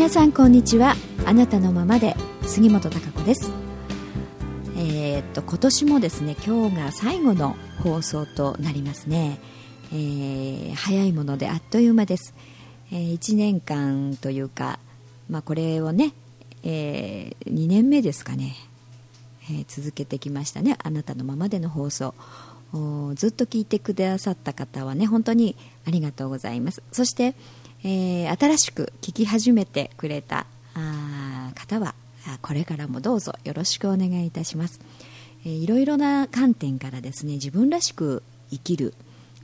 皆さんこんにちは。あなたのままで杉本孝子です。えー、っと今年もですね今日が最後の放送となりますね、えー、早いものであっという間です、えー、1年間というか、まあ、これをね、えー、2年目ですかね、え、続けてきましたね。あなたのままでの放送。ずっと聞いてくださった方はね本当にありがとうございます。そして、えー、新しく聞き始めてくれたあ方はこれからもどうぞよろしくお願いいたします、えー、いろいろな観点からですね自分らしく生きる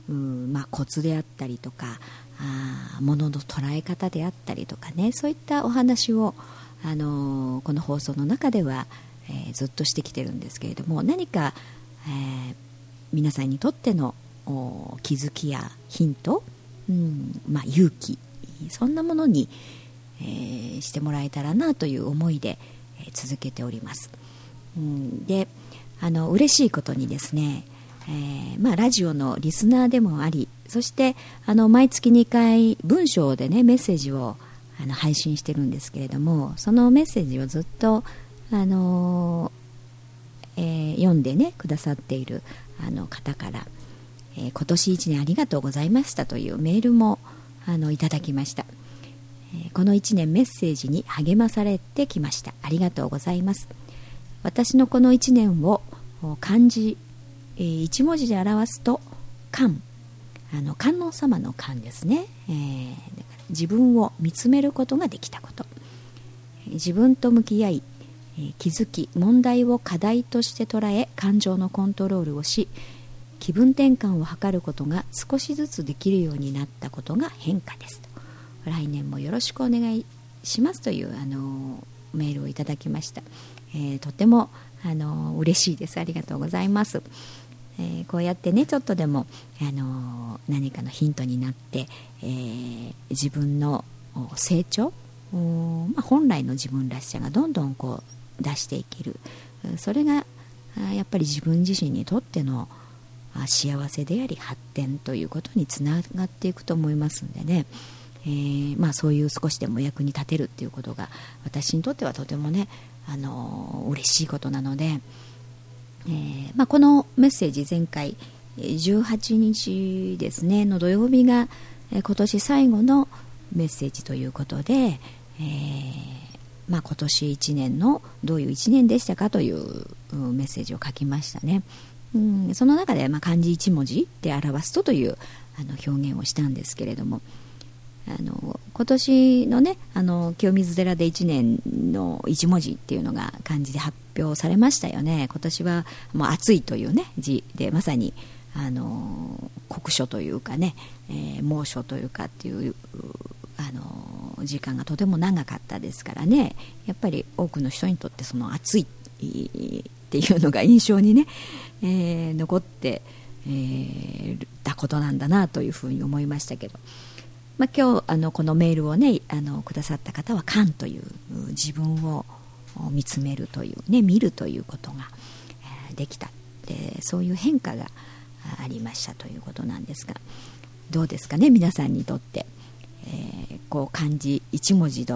うん、まあ、コツであったりとかあものの捉え方であったりとかねそういったお話を、あのー、この放送の中では、えー、ずっとしてきてるんですけれども何か、えー、皆さんにとっての気づきやヒント、うんまあ、勇気そんなものに、えー、してもらえたらなという思いで、えー、続けております、うん、であの嬉しいことにですね、えー、まあ、ラジオのリスナーでもありそしてあの毎月2回文章でねメッセージをあの配信してるんですけれどもそのメッセージをずっとあのえー、読んでねくださっているあの方から、えー、今年1年ありがとうございましたというメールもあのいただきました、えー、この1年メッセージに励まされてきました。ありがとうございます。私のこの1年を漢字、えー、1文字で表すと「観」あの観音様の観ですね、えー、自分を見つめることができたこと。自分と向き合いえ気づき問題を課題として捉え感情のコントロールをし気分転換を図ることが少しずつできるようになったことが変化です。来年もよろしくお願いしますというあのメールをいただきました、えー、とてもあの嬉しいです。ありがとうございます、えー、こうやってねちょっとでもあの何かのヒントになって、えー、自分の成長まあ、本来の自分らしさがどんどんこう出していける。それがやっぱり自分自身にとっての幸せであり発展ということにつながっていくと思いますんでね、えー、まあ、そういう少しでも役に立てるっていうことが私にとってはとてもね、あのー、嬉しいことなので、えー、まあ、このメッセージ前回18日ですねの土曜日が今年最後のメッセージということで、えまあ、今年1年のどういう1年でしたかというメッセージを書きましたね。うん、その中で、まあ、漢字1文字で表すとというあの表現をしたんですけれどもあの今年のねあの清水寺で1年の1文字っていうのが漢字で発表されましたよね。今年はもう暑いというね字でまさにあの酷暑というかね、えー、猛暑というかっていうあの時間がとても長かったですからね。やっぱり多くの人にとってその暑いっていうのが印象にね、えー、残って、えー、たことなんだなというふうに思いましたけど、まあ、今日あのこのメールをねあのくださった方は「観」という自分を見つめるというね見るということが、できたでそういう変化がありましたということなんですがどうですかね皆さんにとって。えー、こう漢字一文字で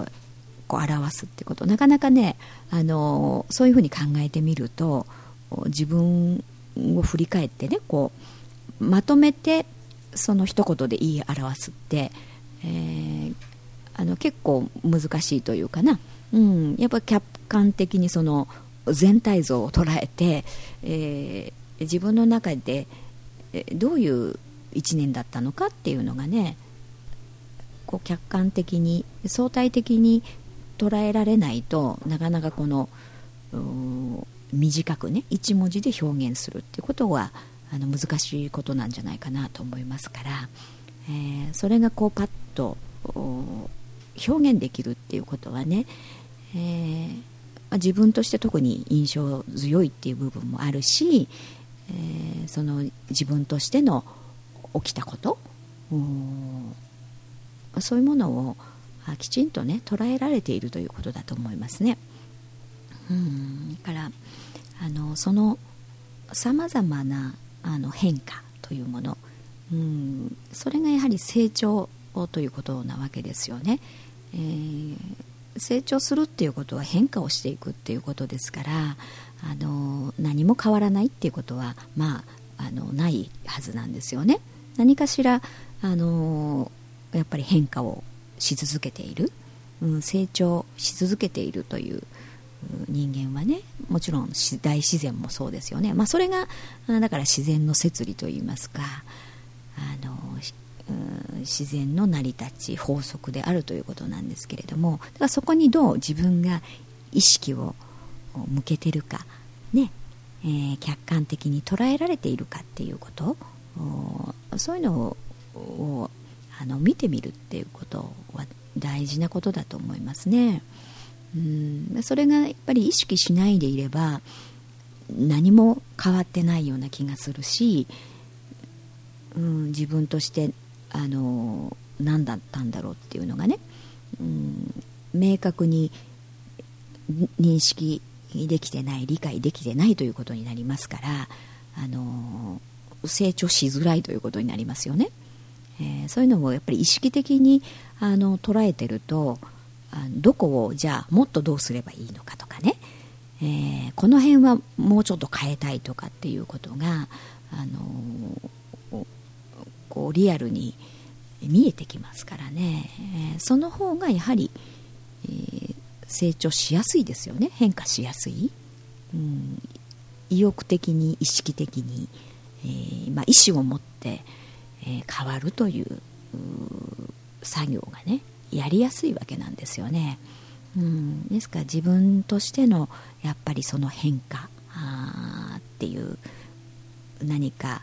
こう表すってこと。なかなかねあのそういうふうに考えてみると自分を振り返ってねこうまとめてその一言で言い表すって、えー、あの結構難しいというかな、うん、やっぱ客観的にその全体像を捉えて、えー、自分の中でどういう1年だったのかっていうのがねこう客観的に相対的に捉えられないとなかなかこの短くね一文字で表現するっていうことはあの難しいことなんじゃないかなと思いますから、えー、それがこうパッと表現できるっていうことはね、えー、自分として特に印象強いっていう部分もあるし、えー、その自分としての起きたことそういうものをきちんとね捉えられているということだと思いますね。うんからあのそのさまざまなあの変化というものうんそれがやはり成長ということなわけですよね。えー、成長するっていうことは変化をしていくっていうことですからあの何も変わらないっていうことはまああのないはずなんですよね。何かしらあのやっぱり変化をし続けている、うん、成長し続けているという人間はねもちろん大自然もそうですよね、まあ、それがだから自然の摂理といいますかあの自然の成り立ち法則であるということなんですけれどもだからそこにどう自分が意識を向けてるか、ねえー、客観的に捉えられているかっていうことそういうのをあの見てみるっていうことは大事なことだと思いますね。うんそれがやっぱり意識しないでいれば何も変わってないような気がするし、うん、自分としてあの何だったんだろうっていうのがね、うん、明確に認識できてない理解できてないということになりますからあの成長しづらいということになりますよね、えー、そういうのもやっぱり意識的にあの捉えてるとあどこをじゃあもっとどうすればいいのかとかね、えー、この辺はもうちょっと変えたいとかっていうことが、あのこうリアルに見えてきますからね、えー、その方がやはり、えー、成長しやすいですよね。変化しやすい、うん、意欲的に意識的に、えー、まあ、意思を持って、え変わるという作業がねやりやすいわけなんですよね。うん、ですから自分としてのやっぱりその変化あっていう何か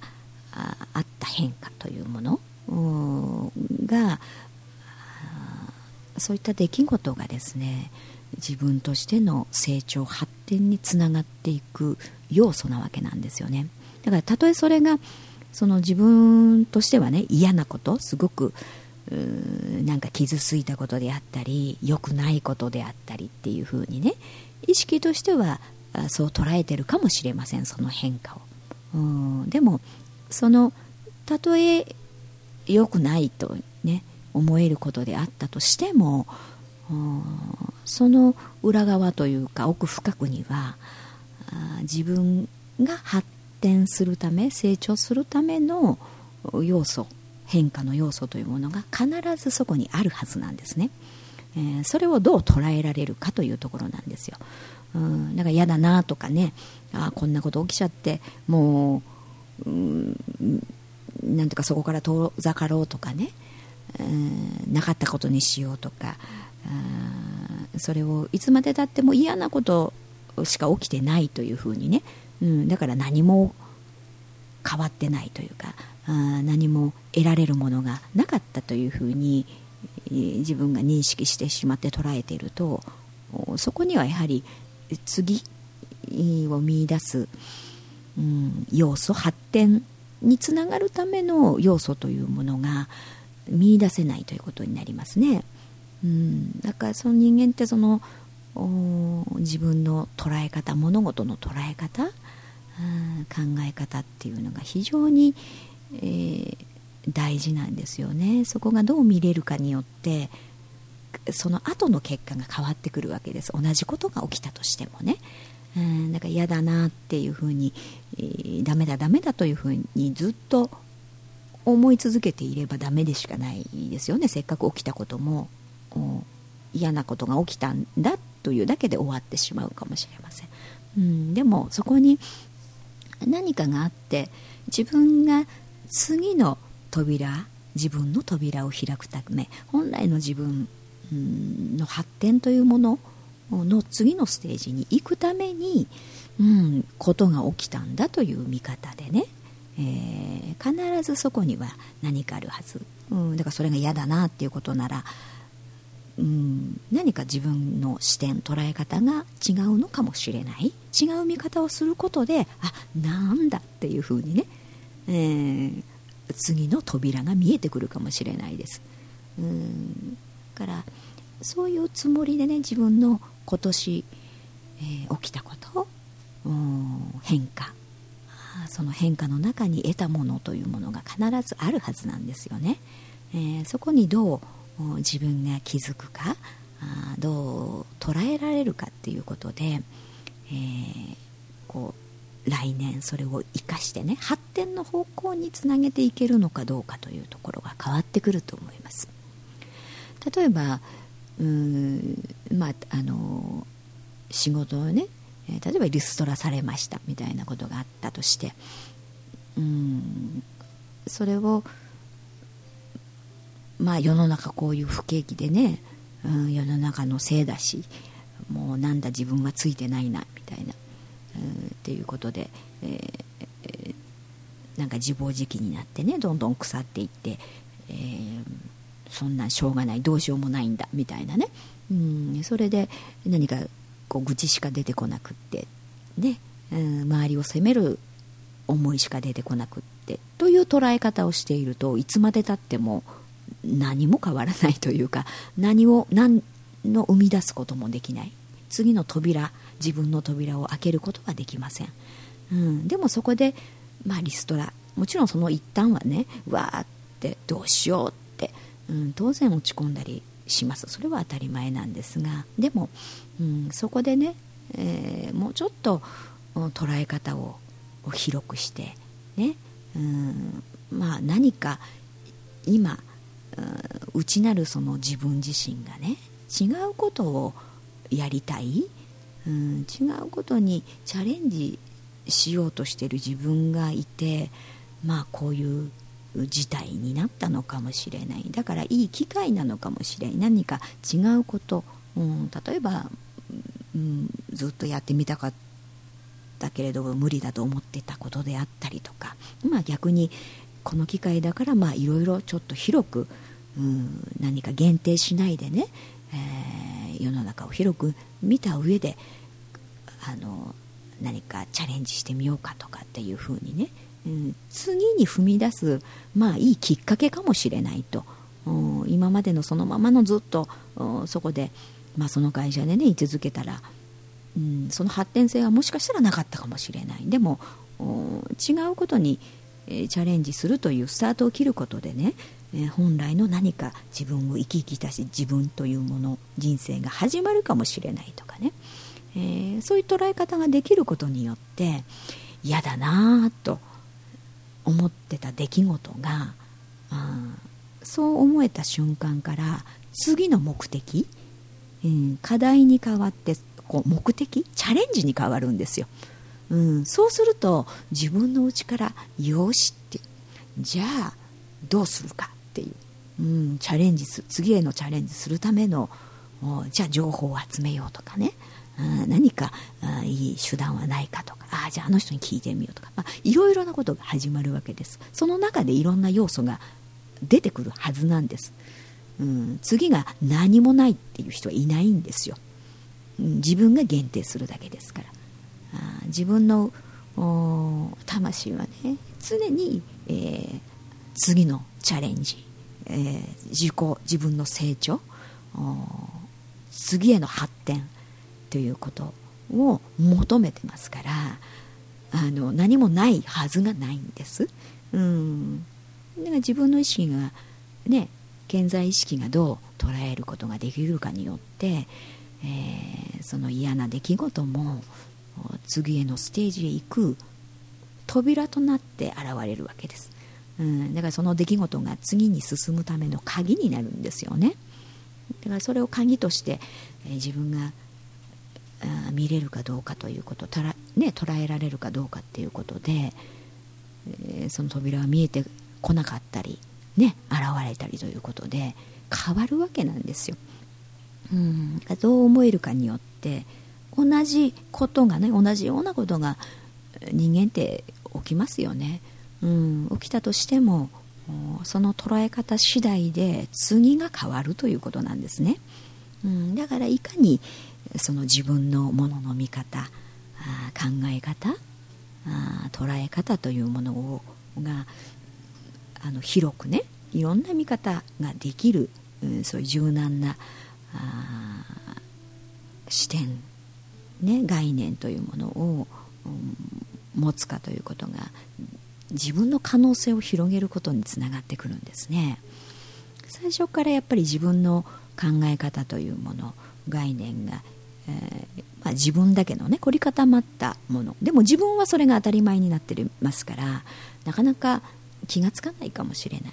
ああった変化というものがそういった出来事がですね自分としての成長発展につながっていく要素なわけなんですよねだからたとえそれがその自分としてはね嫌なことすごくなんか傷ついたことであったり良くないことであったりっていうふうにね意識としてはそう捉えてるかもしれませんその変化を。うんでもそのたとえ良くないとね思えることであったとしてもその裏側というか奥深くには自分が発展するため成長するための要素変化の要素というものが必ずそこにあるはずなんですね、えー、それをどう捉えられるかというところなんですよ、うん、だから嫌だなとかねあこんなこと起きちゃってもう、うん、なんとかそこから遠ざかろうとかね、えー、なかったことにしようとかそれをいつまでたっても嫌なことしか起きてないというふうにね、うん、だから何も変わってないというかあ何も得られるものがなかったというふうに自分が認識してしまって捉えているとそこにはやはり次を見いだす、うん、要素発展につながるための要素というものが見いだせないということになりますね。うん、だからその人間ってその自分の捉え方物事の捉え方考え方っていうのが非常に、えー、大事なんですよね。そこがどう見れるかによってその後の結果が変わってくるわけです。同じことが起きたとしてもね。うんだから嫌だなっていうふうに、えー、ダメだダメだというふうにずっと思い続けていればダメでしかないですよね。せっかく起きたことも嫌なことが起きたんだというだけで終わってしまうかもしれません、うん、でもそこに何かがあって自分が次の扉自分の扉を開くため本来の自分の発展というものの次のステージに行くために、うん、ことが起きたんだという見方でね、えー、必ずそこには何かあるはず、うん、だからそれが嫌だなっていうことなら、うん、何か自分の視点捉え方が違うのかもしれない違う見方をすることであなんだっていうふうにね、えー、次の扉が見えてくるかもしれないです。うんからそういうつもりでね自分の今年、えー、起きたこと変化その変化の中に得たものというものが必ずあるはずなんですよね。えー、そこにどう自分が気づくかあどう捉えられるかっていうことで、えー、こう来年それを生かしてね発展の方向につなげていけるのかどうかというところが変わってくると思います。例えばうーんまああの仕事をね例えばリストラされましたみたいなことがあったとしてうんそれをまあ世の中こういう不景気でね、うん、世の中のせいだしもうなんだ自分はついてないなみたいな、うん、っていうことで、えー、なんか自暴自棄になってねどんどん腐っていって、えー、そんなんしょうがないどうしようもないんだみたいなね、うん、それで何かこう愚痴しか出てこなくってね、うん、周りを責める思いしか出てこなくってという捉え方をしているといつまでたっても何も変わらないというか何を何の生み出すこともできない。次の扉自分の扉を開けることはできません、うん、でもそこで、まあ、リストラ。もちろんその一端はねわーってどうしようって、うん、当然落ち込んだりします。それは当たり前なんですが。でも、うん、そこでね、えー、もうちょっと捉え方を広くしてね、うん、まあ何か今内なるその自分自身がね違うことをやりたい、うん、違うことにチャレンジしようとしてる自分がいてまあこういう事態になったのかもしれない。だからいい機会なのかもしれない。何か違うこと、うん、例えば、うん、ずっとやってみたかったけれども無理だと思ってたことであったりとか、まあ、逆にこの機会だからいろいろちょっと広く、うん、何か限定しないでね、えー、世の中を広く見た上であの何かチャレンジしてみようかとかっていうふうにねうん、次に踏み出す、まあ、いいきっかけかもしれないと。今までのそのままのずっとそこで、まあ、その会社でね居続けたら、うん、その発展性はもしかしたらなかったかもしれない。でも違うことに、えー、チャレンジするというスタートを切ることでね、え、本来の何か自分を生き生きたし自分というもの人生が始まるかもしれないとかね、えー、そういう捉え方ができることによって嫌だなと思ってた出来事が、うん、そう思えた瞬間から次の目的、うん、課題に変わってこう目的チャレンジに変わるんですよ、うん、そうすると自分の内から「よし」ってじゃあどうするか。っていう、うん、チャレンジす次へのチャレンジするためのじゃあ情報を集めようとかね。うん何かいい手段はないかとか。あじゃああの人に聞いてみようとか、まあ、いろいろなことが始まるわけです。その中でいろんな要素が出てくるはずなんです、うん、次が何もないっていう人はいないんですよ、うん、自分が限定するだけですから。あ自分の魂はね常に、えー、次のチャレンジ、えー、自己自分の成長次への発展ということを求めてますからあの何もないはずがないんです。うん、だから自分の意識がね健在意識がどう捉えることができるかによって、えー、その嫌な出来事も次へのステージへ行く扉となって現れるわけです、うん、だからその出来事が次に進むための鍵になるんですよねだからそれを鍵として、えー、自分が見れるかどうかということたら、ね、捉えられるかどうかっていうことで、えー、その扉が見えてこなかったり、ね、現れたりということで変わるわけなんですよ。うんどう思えるかによって同じことがね同じようなことが人間って起きますよね。うん、起きたとしてもその捉え方次第で次が変わるということなんですね。うん、だからいかにその自分のものの見方考え方捉え方というものをがあの広くねいろんな見方ができる、うん、そういう柔軟な視点、ね、概念というものを、うん、持つかということが自分の可能性を広げることにつながってくるんですね。最初からやっぱり自分の考え方というもの概念が、えー、まあ、自分だけのね凝り固まったもの。でも自分はそれが当たり前になってますからなかなか気がつかないかもしれない、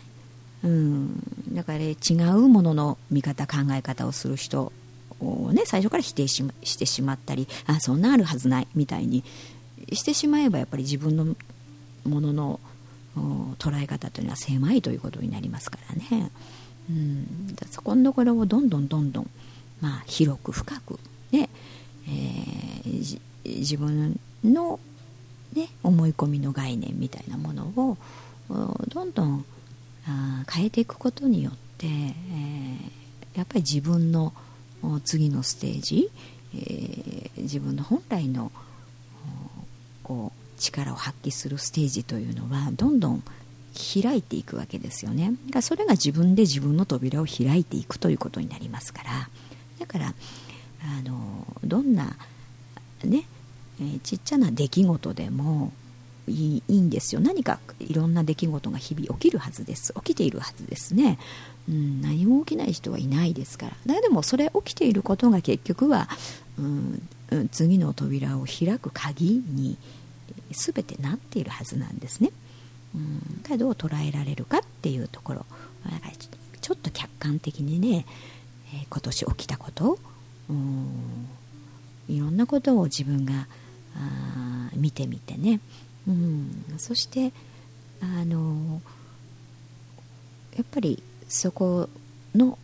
うん、だから、ね、違うものの見方考え方をする人を、ね、最初から否定ししてしまったりあそんなあるはずないみたいにしてしまえばやっぱり自分のものの捉え方というのは狭いということになりますからね、うん、そこのところをどんどんどんどん、まあ、広く深くね、えー、自分の、ね、思い込みの概念みたいなものをどんどんあ変えていくことによって、えー、やっぱり自分の次のステージ、えー、自分の本来のこう力を発揮するステージというのはどんどん開いていくわけですよね。だからそれが自分で自分の扉を開いていくということになりますから。だからあのどんなね、えー、ちっちゃな出来事でもいいいいんですよ。何かいろんな出来事が日々起きるはずです。起きているはずですね、うん、何も起きない人はいないですから。だでもそれ起きていることが結局は、うん、次の扉を開く鍵に全てなっているはずなんですね、うん、どう捉えられるかっていうところ。ちょっと客観的にね、えー、今年起きたこと。うん。いろんなことを自分が見てみてね、うん、そしてあのやっぱりそこの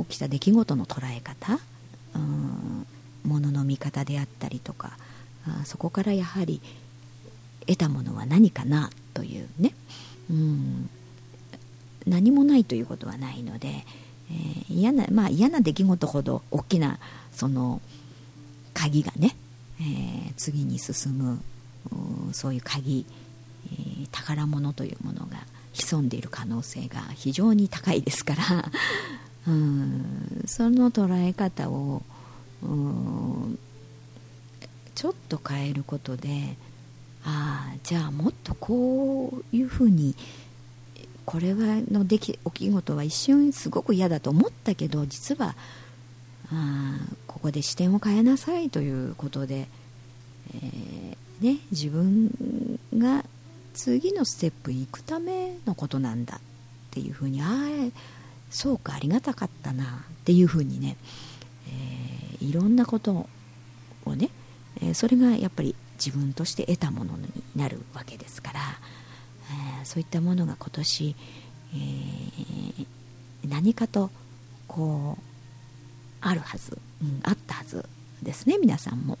起きた出来事の捉え方、うん、ものの見方であったりとか。あそこからやはり得たものは何かなというね、うん、何もないということはないので、えー、嫌なまあ、嫌な出来事ほど大きなその鍵がね、えー、次に進むそういう鍵、えー、宝物というものが潜んでいる可能性が非常に高いですから うん。その捉え方をうんちょっと変えることでああじゃあもっとこういうふうにこれはの出来起き事は一瞬すごく嫌だと思ったけど実はあここで視点を変えなさいということで、えー、ね、自分が次のステップ行くためのことなんだっていうふうにああそうかありがたかったなっていうふうにね、えー、いろんなことをね、え、それがやっぱり自分として得たものになるわけですから、え、そういったものが今年、え何かとこうあるはず、うん、あったはずですね皆さんも、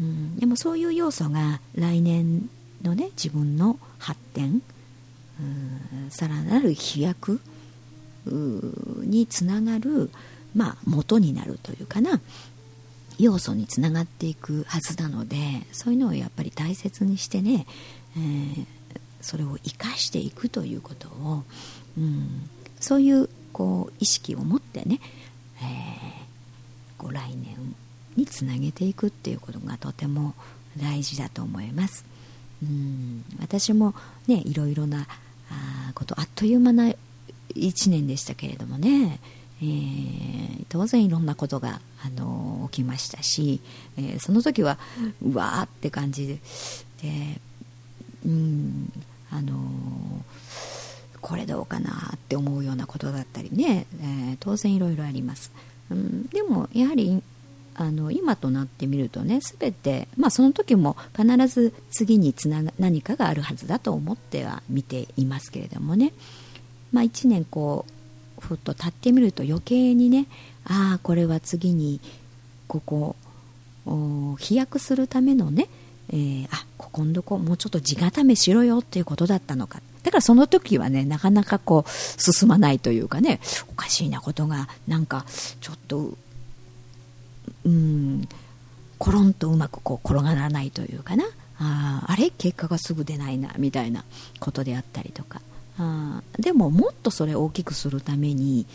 うん、でもそういう要素が来年のね自分の発展さらなる飛躍につながる、まあ、元になるというかな。要素につながっていくはずなのでそういうのをやっぱり大切にしてね、えー、それを生かしていくということを、うん、そういうこう意識を持ってね、えー、こう来年につなげていくっていうことがとても大事だと思います。うん私もねいろいろなあことあっという間な1年でしたけれどもね、えー、当然いろんなことが、あの起きましたし、えー、その時はうわーって感じででうんあのこれどうかなって思うようなことだったりね、えー、当然いろいろあります、うん、でもやはりあの今となってみるとね全て、まあ、その時も必ず次につなが何かがあるはずだと思っては見ていますけれどもね、まあ、1年こうふっと経ってみると余計にねああこれは次にここ飛躍するためのね、えー、あここんどこもうちょっと地固めしろよっていうことだったのか。だからその時はねなかなかこう進まないというかねおかしいなことがなんかちょっとうんコロンとうまくこう転がらないというかな。ああれ？結果がすぐ出ないなみたいなことであったりとか。あでももっとそれを大きくするために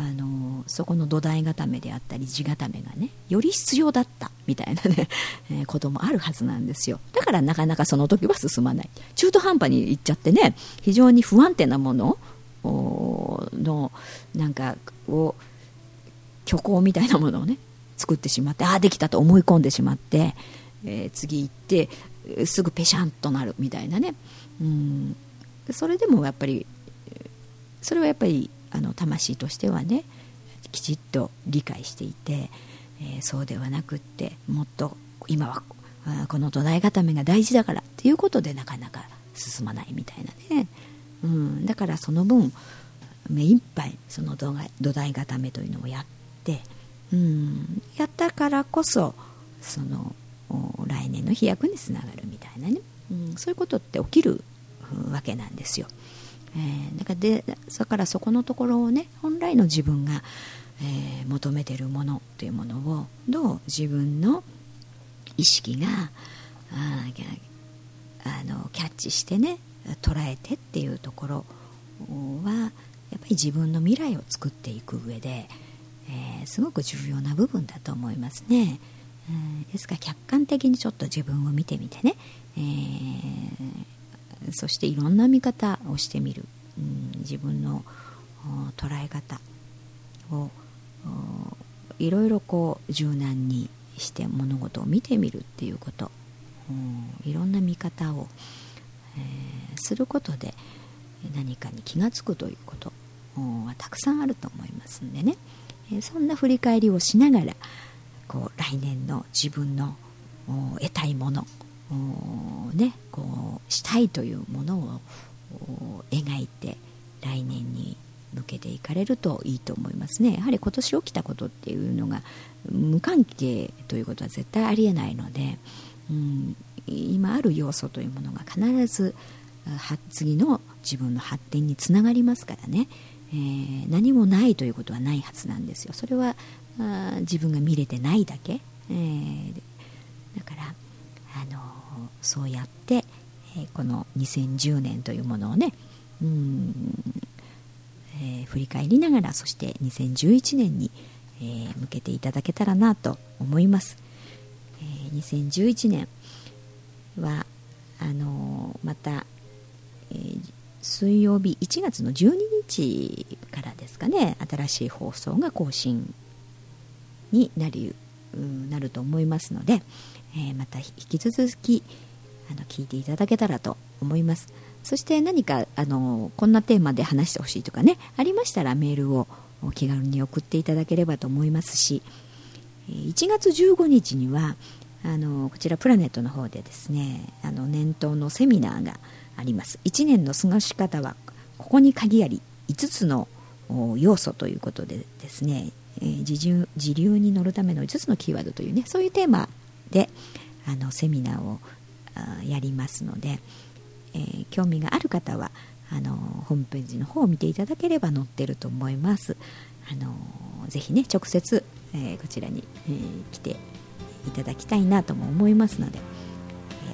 あのそこの土台固めであったり地固めがねより必要だったみたいなね、えー、こともあるはずなんですよ。だからなかなかその時は進まない。中途半端にいっちゃってね非常に不安定なもののなんかを虚構みたいなものをね作ってしまってああできたと思い込んでしまって、えー、次行ってすぐペシャンとなるみたいなね。うん。それでもやっぱりそれはやっぱりあの魂としてはねきちっと理解していて、えー、そうではなくってもっと今はこの土台固めが大事だからっていうことでなかなか進まないみたいなね、うん、だからその分目いっぱいその土台固めというのをやって、うん、やったからこそその来年の飛躍につながるみたいなね、うん、そういうことって起きるわけなんですよ。えー、だからでだからそこのところをね本来の自分が、えー、求めてるものというものをどう自分の意識がああのキャッチしてね捉えてっていうところはやっぱり自分の未来を作っていく上で、えー、すごく重要な部分だと思いますね。ですから客観的にちょっと自分を見てみてね、えー、そしていろんな見方をしてみる、うん、自分の捉え方をいろいろこう柔軟にして物事を見てみるっていうこと、うん、いろんな見方を、えー、することで何かに気が付くということ。はたくさんあると思いますんでね、えー、そんな振り返りをしながらこう来年の自分の得たいものね、こうしたいというものを描いて来年に向けていかれるといいと思いますね。やはり今年起きたことっていうのが無関係ということは絶対ありえないので、うん、今ある要素というものが必ず次の自分の発展につながりますからね、えー、何もないということはないはずなんですよ。それはあ自分が見れてないだけ、えー、だから、あの、そうやって、え、この2010年というものをねうんえー、振り返りながらそして2011年に、えー、向けていただけたらなと思います、えー、2011年はあのまた、え水曜日1月の12日からですかね新しい放送が更新になるなると思いますので、えまた引き続きあの聞いていただけたらと思います。そして何かあのこんなテーマで話してほしいとかねありましたらメールをお気軽に送っていただければと思いますし1月15日にはあのこちらプラネットの方でですねあの年頭のセミナーがあります1年の過ごし方はここに鍵あり5つの要素ということでですね、えー、自流自流に乗るための5つのキーワードというねそういうテーマであのセミナーをやりますので、えー、興味がある方はあのホームページの方を見ていただければ載ってると思います。あのぜひね直接、えー、こちらに、えー、来ていただきたいなとも思いますので、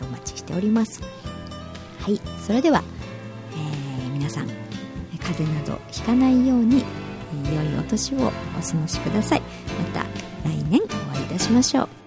えお待ちしております。はいそれでは、え皆さん風邪などひかないように良いお年をお過ごしください。また来年お会いいたしましょう。